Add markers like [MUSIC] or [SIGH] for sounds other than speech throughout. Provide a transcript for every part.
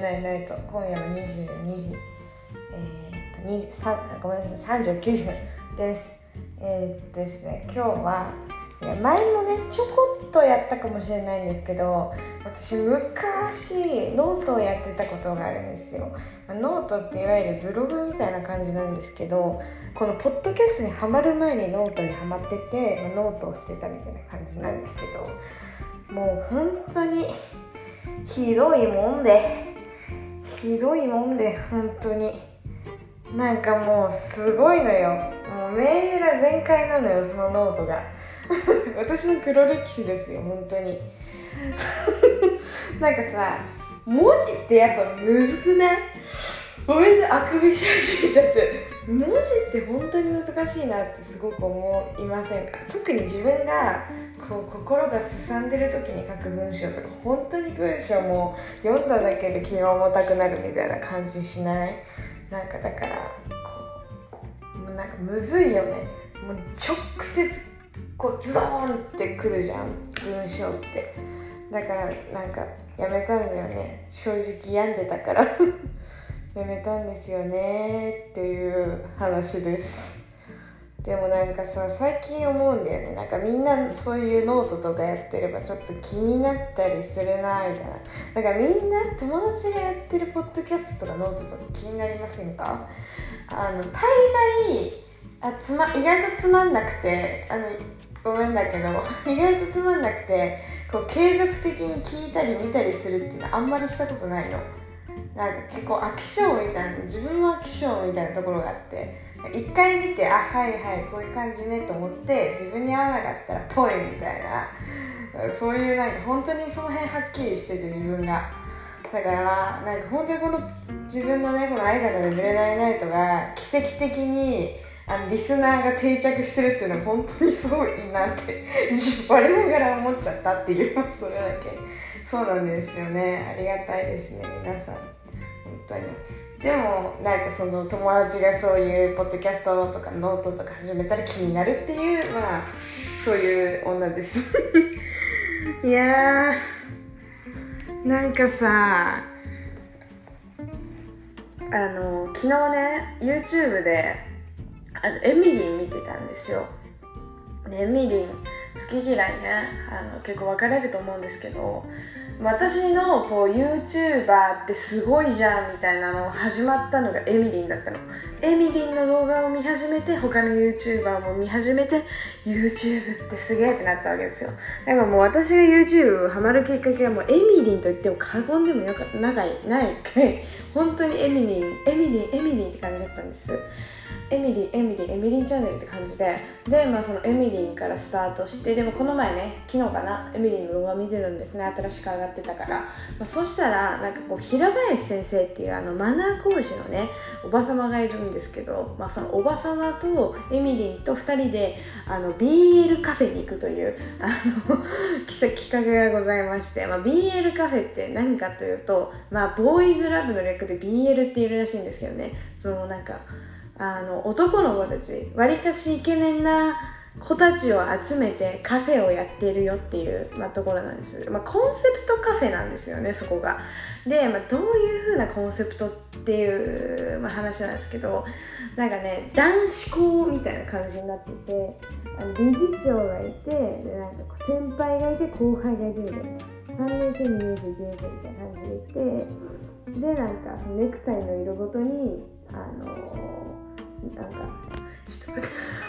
れないナイト今夜は22時。えー、っと23ごめんなさい39分です。えー、っとですね今日はいや前もねちょこっとやったかもしれないんですけど私昔ノートをやってたことがあるんですよ。ノートっていわゆるブログみたいな感じなんですけどこのポッドキャストにはまる前にノートにはまってて、ノートをしてたみたいな感じなんですけどもう本当にひどいもんで。ひどいもんで本当に。なんかもうすごいのよ。もうメーラ全開なのよそのノートが。[LAUGHS] 私の黒歴史ですよ本当に。[LAUGHS] なんかさ文字ってやっぱむずくない？ごめんねあくびし始めちゃって。文字って本当に難しいなってすごく思いませんか？特に自分がこう心がすさんでる時に書く文章とか本当に文章も読んだだけで気が重たくなるみたいな感じしない？なんかだからこうもうなんかむずいよね。もう直接こうズドーンってくるじゃん文章って。だからなんかやめたんだよね。正直病んでたから。[LAUGHS] やめたんですよねっていう話です。でもなんかさ最近思うんだよね。なんかみんなそういうノートとかやってればちょっと気になったりするなみたいな。だからみんな友達がやってるポッドキャストとかノートとか気になりませんか？あの大概あつま意外とつまんなくてあのごめんだけど [LAUGHS] 意外とつまんなくてこう継続的に聞いたり見たりするっていうのはあんまりしたことないの。なんか結構飽き性みたいな自分も飽き性みたいなところがあって。一回見てあはいはいこういう感じねと思って自分に合わなかったらぽいみたいな。そういうなんか本当にその辺はっきりしてて自分が。だからなんか本当にこの自分のねこの相方で「ブれないナイト」が奇跡的にあのリスナーが定着してるっていうのは本当にすごいなって我ながら思っちゃったっていうそれだけ。そうなんですよね。ありがたいですね皆さん。本当に。でもなんかその友達がそういうポッドキャストとかノートとか始めたら気になるっていうまあそういう女です。[LAUGHS] いやーなんかさあの昨日ね YouTube であのエミリン見てたんですよ。エミリン好き嫌いね。あの結構分かれると思うんですけど私のこう YouTuber ってすごいじゃんみたいなの始まったのがエミリンだったの。エミリンの動画を見始めて他の YouTuber も見始めて YouTube ってすげえってなったわけですよ。だからもう私が YouTube ハマるきっかけはもうエミリンと言っても過言でもよかないない。本当にエミリンエミリンエミリンって感じだったんです。エミリーエミリーエミリンチャンネルって感じで。でまあそのエミリンからスタートしてでもこの前ね昨日かなエミリンの動画見てたんですね。新しく上がってたから、まあ、そしたらなんかこう平林先生っていうあのマナー講師のねおば様がいるんですけど、まあ、そのおば様とエミリンと2人であの BL カフェに行くというあの [LAUGHS] 企画がございまして、まあ、BL カフェって何かというと、まあ、ボーイズラブの略で BL っているらしいんですけどね。そのなんかあの男の子たちわりかしイケメンな子たちを集めてカフェをやってるよっていう、まあ、ところなんです、まあ、コンセプトカフェなんですよねそこが。で、まあ、どういう風なコンセプトっていう、まあ、話なんですけどなんかね男子校みたいな感じになっててあの理事長がいてでなんか先輩がいて後輩がいてみたいな。3年生2年生1年生みたいな感じでいてでなんかネクタイの色ごとにあのなんかちょっ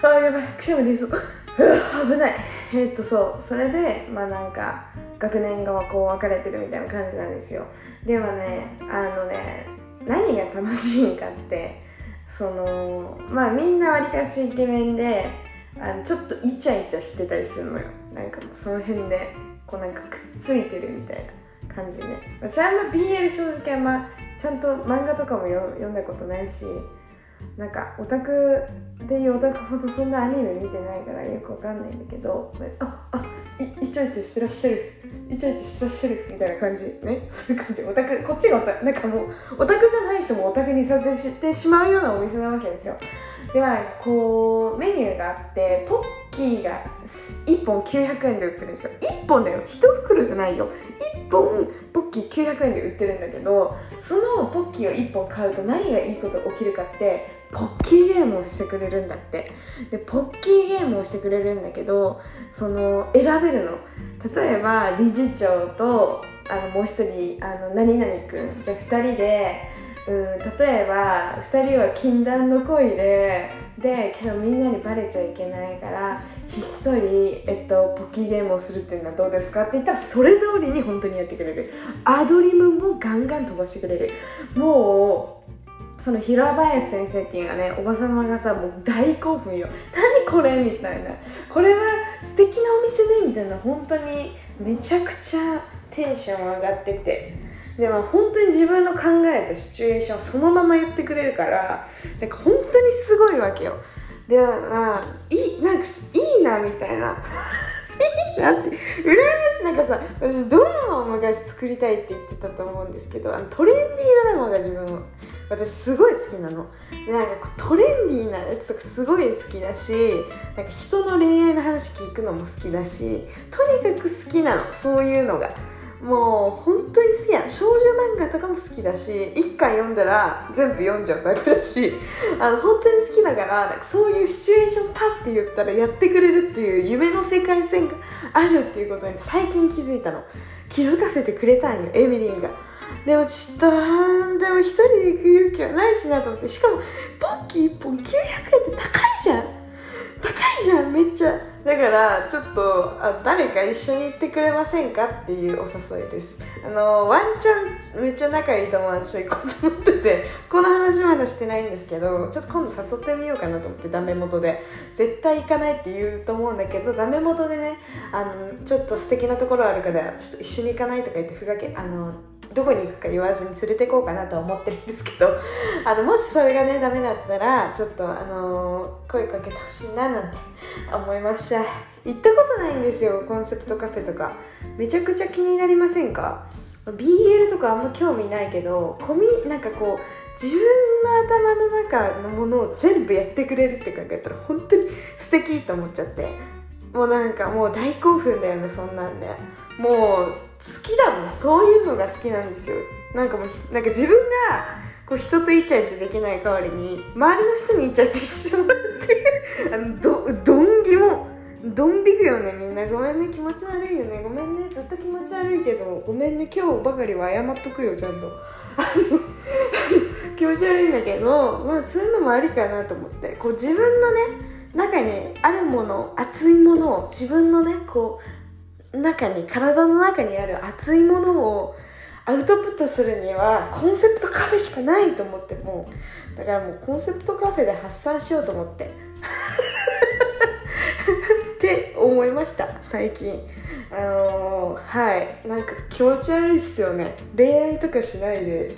とあやばい。くしゃみ出そう。危ない。えっとそう。それでまあなんか学年がこう分かれてるみたいな感じなんですよ。でもねあのね何が楽しいかってそのまあみんなわりかしイケメンであのちょっとイチャイチャしてたりするのよ。なんかもうその辺でこうなんかくっついてるみたいな感じね私あんま BL 正直あんまちゃんと漫画とかも読んだことないしなんかオタクっていうオタクほどそんなアニメ見てないからよくわかんないんだけどああいイチャイチャしてらっしゃる。イチャイチャしてらっしゃるみたいな感じね。[LAUGHS] そういう感じ。オタクこっちがオタなんかもうオタクじゃない人もオタクにさせてしまうようなお店なわけですよ。ではこうメニューがあってポッキーが1本900円で売ってるんですよ。1本だよ。1袋じゃないよ。1本ポッキー900円で売ってるんだけどそのポッキーを1本買うと何がいいことが起きるかってポッキーゲームをしてくれるんだって。でポッキーゲームをしてくれるんだけどその選べるの。例えば理事長とあのもう一人あの何々くん。じゃあ2人でうん例えば2人は禁断の恋ででけどみんなにバレちゃいけないからひっそり、えっと、ポキゲームをするっていうのはどうですかって言ったらそれ通りに本当にやってくれる。アドリブもガンガン飛ばしてくれる。もうその平林先生っていうのはねおばさまがさもう大興奮よ。何これみたいな。これは素敵なお店でみたいな。本当にめちゃくちゃテンション上がってて。でも本当に自分の考えたシチュエーションそのまま言ってくれるからなんか本当にすごいわけよ。でまあいいなんかいいなみたいな。[LAUGHS] いいなって羨ましい。なんかさ私ドラマを昔作りたいって言ってたと思うんですけどあのトレンディードラマが自分私すごい好きなの。でなんかトレンディーなやつとかすごい好きだしなんか人の恋愛の話聞くのも好きだしとにかく好きなの。そういうのが。もう本当に好きや少女漫画とかも好きだし1回読んだら全部読んじゃうタイプだし [LAUGHS] あの本当に好きだからなんかそういうシチュエーションパッて言ったらやってくれるっていう夢の世界線があるっていうことに最近気づいたの。気づかせてくれたんよエミリンが。でもちょっとでも一人で行く勇気はないしなと思って。しかもポッキー1本900円って高いじゃん。高いじゃんめっちゃ。だからちょっとあ誰か一緒に行ってくれませんかっていうお誘いです。あのワンチャンめっちゃ仲いい友達と行こうと思ってて [LAUGHS] この話まだしてないんですけどちょっと今度誘ってみようかなと思ってダメ元で。絶対行かないって言うと思うんだけどダメ元でねあのちょっと素敵なところあるからちょっと一緒に行かないとか言ってふざけあのどこに行くか言わずに連れて行こうかなとは思ってるんですけどあのもしそれがねダメだったらちょっとあのー、声かけてほしいななんて思いました。行ったことないんですよコンセプトカフェとか。めちゃくちゃ気になりませんか？BL とかあんま興味ないけどコミなんかこう自分の頭の中のものを全部やってくれるって考えたら本当に素敵と思っちゃって。もうなんかもう大興奮だよねそんなんで。もう好きだもん。そういうのが好きなんですよ。なんかもうなんか自分がこう人とイチャイチャできない代わりに周りの人にイチャイチャしてもらって [LAUGHS] あのどどんぎもどんびくよね。みんな。ごめんね。気持ち悪いよね。ごめんね。ずっと気持ち悪いけどごめんね。今日ばかりは謝っとくよちゃんと。[LAUGHS] 気持ち悪いんだけどまあそういうのもありかなと思って。こう自分のね中にあるもの熱いものを自分のねこう中に体の中にある熱いものをアウトプットするにはコンセプトカフェしかないと思ってもうだからもうコンセプトカフェで発散しようと思って。って思いました最近。あのー、はい。なんか気持ち悪いっすよね。恋愛とかしないで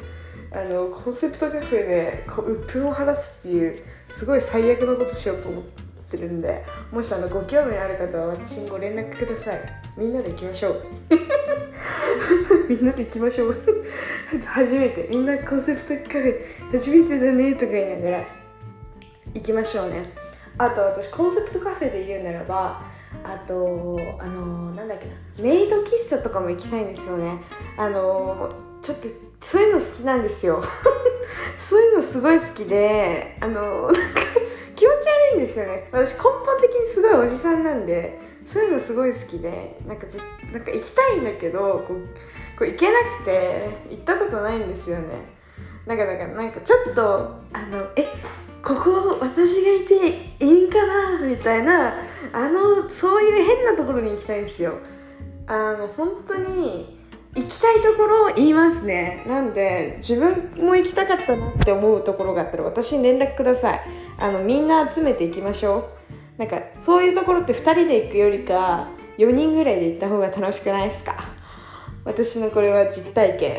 あのコンセプトカフェでこう鬱憤を晴らすっていうすごい最悪なことしようと思ってるんでもしあのご興味ある方は私にご連絡ください。みんなで行きましょう。[LAUGHS] みんなで行きましょう。[LAUGHS] 初めて。みんなコンセプトカフェ初めてだねとか言いながら行きましょうね。あと私コンセプトカフェで言うならばあとあのー、なんだっけな。メイド喫茶とかも行きたいんですよね。あのー、ちょっとそういうの好きなんですよ。[LAUGHS] そういうのすごい好きであの、なんか気持ち悪いんですよね。私根本的にすごいおじさんなんでそういうのすごい好きでなんかなんか行きたいんだけどこうこう行けなくて行ったことないんですよね。なんかだからなんかちょっとあのえここ私がいていいんかなみたいなあのそういう変なところに行きたいんですよ。あの本当に行きたいところを言いますね。なんで自分も行きたかったなって思うところがあったら私に連絡ください。あのみんな集めていきましょう。なんかそういうところって2人で行くよりか4人ぐらいで行った方が楽しくないですか？私のこれは実体験。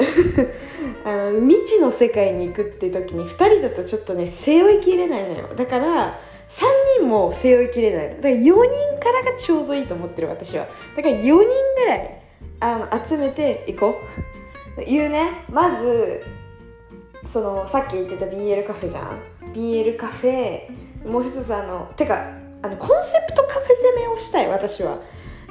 [LAUGHS] あの未知の世界に行くって時に2人だとちょっとね背負いきれないのよ。だから3人も背負いきれないの。だから4人からがちょうどいいと思ってる私は。だから4人ぐらい。あの集めていこう。言うね。まずそのさっき言ってた BL カフェじゃん。BL カフェもう一つあのてかあのコンセプトカフェ攻めをしたい私は。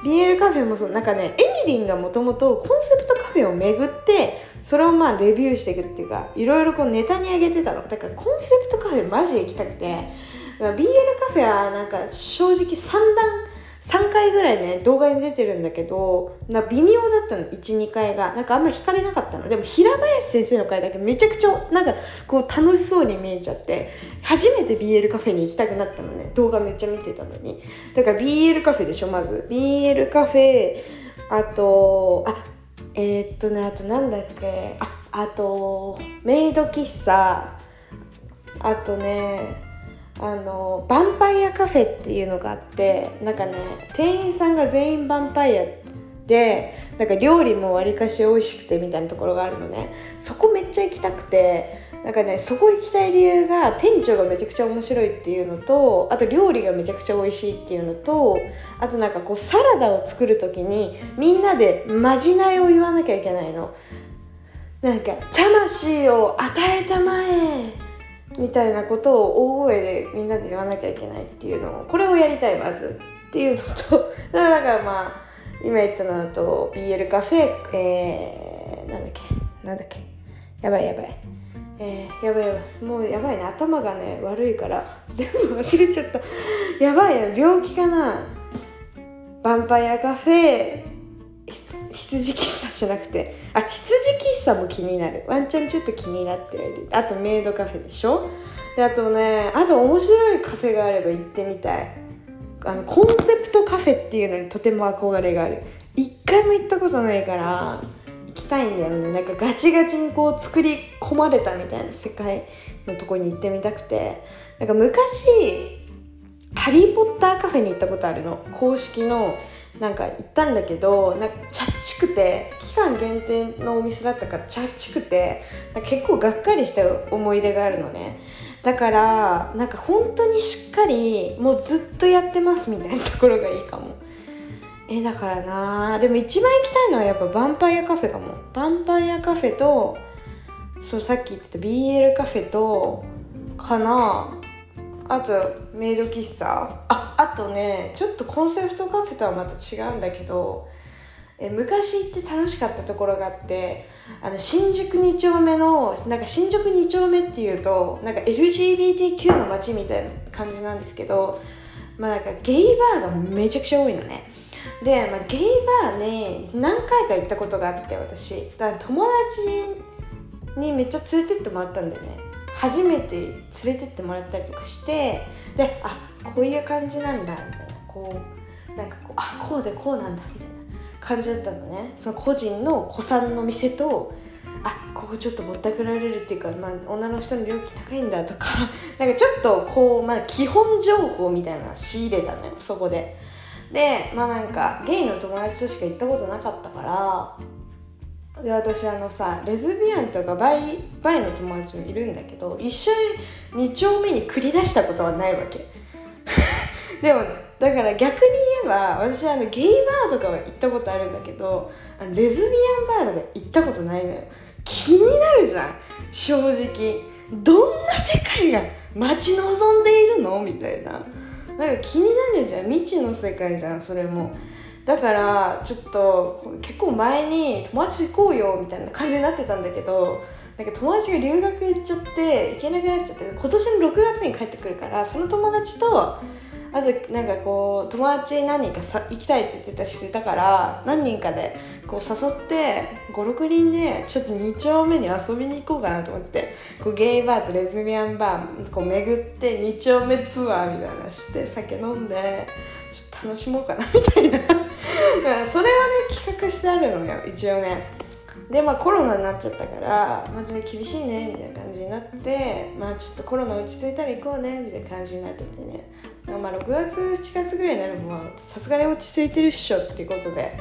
BL カフェもそうなんかねエミリンがもともとコンセプトカフェを巡ってそれをまあレビューしていくっていうかいろいろこうネタに上げてたの。だからコンセプトカフェマジ行きたくて。BL カフェはなんか正直3段回ぐらいね動画に出てるんだけどな微妙だったの。12回が。なんかあんま惹かれなかったの。でも平林先生の回だけめちゃくちゃなんかこう楽しそうに見えちゃって初めて BL カフェに行きたくなったのね。動画めっちゃ見てたのに。だから BL カフェでしょまず。BL カフェあとあえー、っとねあとなんだっけ。ああとメイド喫茶。あとねあのヴァンパイアカフェっていうのがあってなんかね店員さんが全員ヴァンパイアでなんか料理もわりかし美味しくてみたいなところがあるのね。そこめっちゃ行きたくてなんかねそこ行きたい理由が店長がめちゃくちゃ面白いっていうのとあと料理がめちゃくちゃ美味しいっていうのとあとなんかこうサラダを作る時にみんなでまじないを言わなきゃいけないの。なんか「魂を与えたまえ。みたいなことを大声でみんなで言わなきゃいけないっていうのをこれをやりたいまずっていうのと [LAUGHS] だからまあ今言ったのだと BL カフェえー、なんだっけ？なんだっけ？やばいやばい。えー、やばいやばい。もうやばいね。頭がね悪いから [LAUGHS] 全部忘れちゃった。やばいな病気かな。ヴァンパイアカフェ羊喫茶じゃなくてあ羊喫茶も気になる。ワンチャンちょっと気になっている。あとメイドカフェでしょ？であとねあと面白いカフェがあれば行ってみたい。あのコンセプトカフェっていうのにとても憧れがある。一回も行ったことないから行きたいんだよね。なんかガチガチにこう作り込まれたみたいな世界のとこに行ってみたくて。なんか昔ハリー・ポッターカフェに行ったことあるの。公式のなんか行ったんだけどなんかチャッチくて期間限定のお店だったからチャッチくて結構がっかりした思い出があるのね。だからなんか本当にしっかりもうずっとやってますみたいなところがいいかも。えだからなでも一番行きたいのはやっぱヴァンパイアカフェかも。ヴァンパイアカフェとそうさっき言ってた BL カフェとかな。あとメイド喫茶。ああとねちょっとコンセプトカフェとはまた違うんだけどえ昔行って楽しかったところがあってあの新宿2丁目のなんか新宿2丁目っていうとなんか LGBTQ の街みたいな感じなんですけどまあなんかゲイバーがめちゃくちゃ多いのね。で、まあ、ゲイバーね何回か行ったことがあって私。だから友達にめっちゃ連れてってもらったんだよね。初めて連れてってもらったりとかしてであこういう感じなんだみたいなこうなんかこうあこうでこうなんだみたいな感じだったのね。その個人の子さんの店とあここちょっとぼったくられるっていうか、まあ、女の人の料金高いんだとか [LAUGHS] なんかちょっとこう、まあ、基本情報みたいな仕入れたのよそこで。でまあなんかゲイの友達としか行ったことなかったからで私あのさレズビアンとかバイバイの友達もいるんだけど一緒に2丁目に繰り出したことはないわけ。[LAUGHS] でもねだから逆に言えば私あのゲイバーとかは行ったことあるんだけどあのレズビアンバーとか行ったことないのよ。気になるじゃん。正直。どんな世界が待ち望んでいるの？みたいな。なんか気になるじゃん。未知の世界じゃんそれも。だからちょっと結構前に友達行こうよみたいな感じになってたんだけどなんか友達が留学行っちゃって行けなくなっちゃって今年の6月に帰ってくるからその友達とあとなんかこう友達何人かさ行きたいって言ってた人いたから何人かでこう誘って56人でちょっと2丁目に遊びに行こうかなと思ってこうゲイバーとレズビアンバーこう巡って2丁目ツアーみたいなして酒飲んでちょっと楽しもうかなみたいな。それはね企画してあるのよ一応ね。でまあコロナになっちゃったからまあちょっと厳しいねみたいな感じになってまあちょっとコロナ落ち着いたら行こうねみたいな感じになっててね。まあ6月7月ぐらいになるもさすがに落ち着いてるっしょっていうことで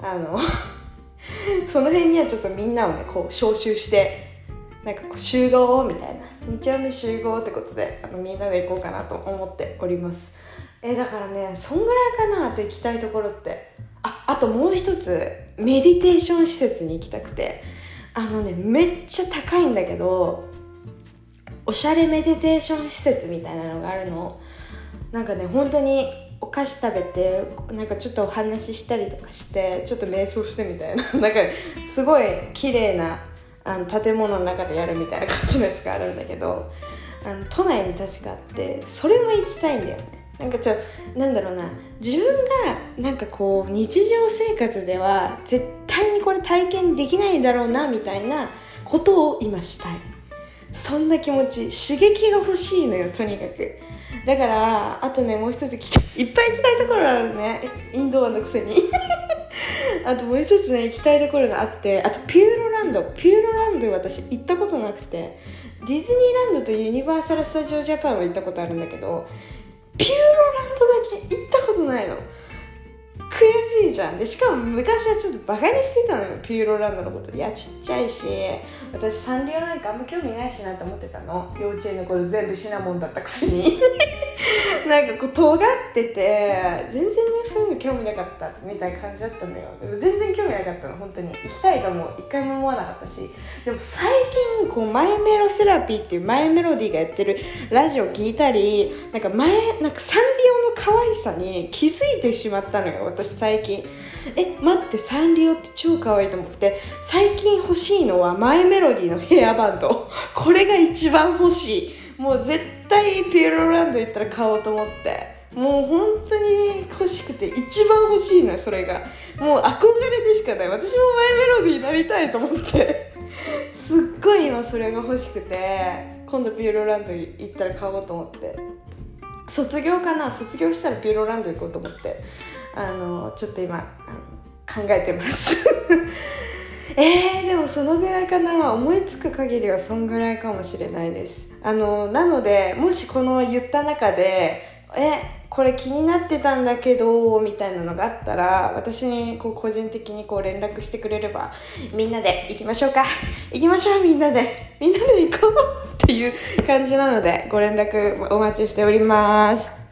あの [LAUGHS] その辺にはちょっとみんなをねこう招集してなんかこう集合みたいな。日曜日集合ってことであのみんなで行こうかなと思っております。えだからねそんぐらいかなと行きたいところって。ああともう一つメディテーション施設に行きたくて。あのねめっちゃ高いんだけどおしゃれメディテーション施設みたいなのがあるの。なんかね本当にお菓子食べてなんかちょっとお話ししたりとかしてちょっと瞑想してみたいな。[LAUGHS] なんかすごい綺麗なあの建物の中でやるみたいな感じのやつがあるんだけどあの都内に確かあってそれも行きたいんだよね。なんかちょなんだろうな。自分がなんかこう日常生活では絶対にこれ体験できないだろうなみたいなことを今したい。そんな気持ち刺激が欲しいのよとにかく。だからあとねもう一ついっぱい行きたいところあるね。インドアのくせに。[LAUGHS] あともう一つね行きたいところがあってあとピューロランド。ピューロランド私行ったことなくて。ディズニーランドとユニバーサル・スタジオ・ジャパンは行ったことあるんだけどピューロランドだけ行ったことないの。悔しいじゃん。でしかも昔はちょっとバカにしてたのよ。ピューロランドのこと。いやちっちゃいし私サンリオなんかあんま興味ないしなって思ってたの。幼稚園の頃全部シナモンだったくせに。[LAUGHS] なんかこう尖ってて全然ねそういうの興味なかったみたいな感じだったのよ。でも全然興味なかったの本当に。行きたいと思う。一回も思わなかったし。でも最近こうマイメロセラピーっていうマイメロディーがやってるラジオ聞いたりなんか前なんかサンリオの可愛さに気づいてしまったのよ私最近。え待ってサンリオって超可愛いと思って。最近欲しいのはマイメロディーのヘアバンド。これが一番欲しい。もう絶対ピエロランド行ったら買おうと思って。もう本当に欲しくて一番欲しいのよそれが。もう憧れでしかない。私もマイメロディーになりたいと思って。すっごい今それが欲しくて今度ピエロランド行ったら買おうと思って。卒業かな？卒業したらピエロランド行こうと思って。あのちょっと今考えてます。えー、でもそのぐらいかな。思いつく限りはそんぐらいかもしれないです。あのなのでもしこの言った中でえこれ気になってたんだけどみたいなのがあったら私にこう個人的にこう連絡してくれればみんなで行きましょうか。行きましょうみんなで。みんなで行こうっていう感じなのでご連絡お待ちしております。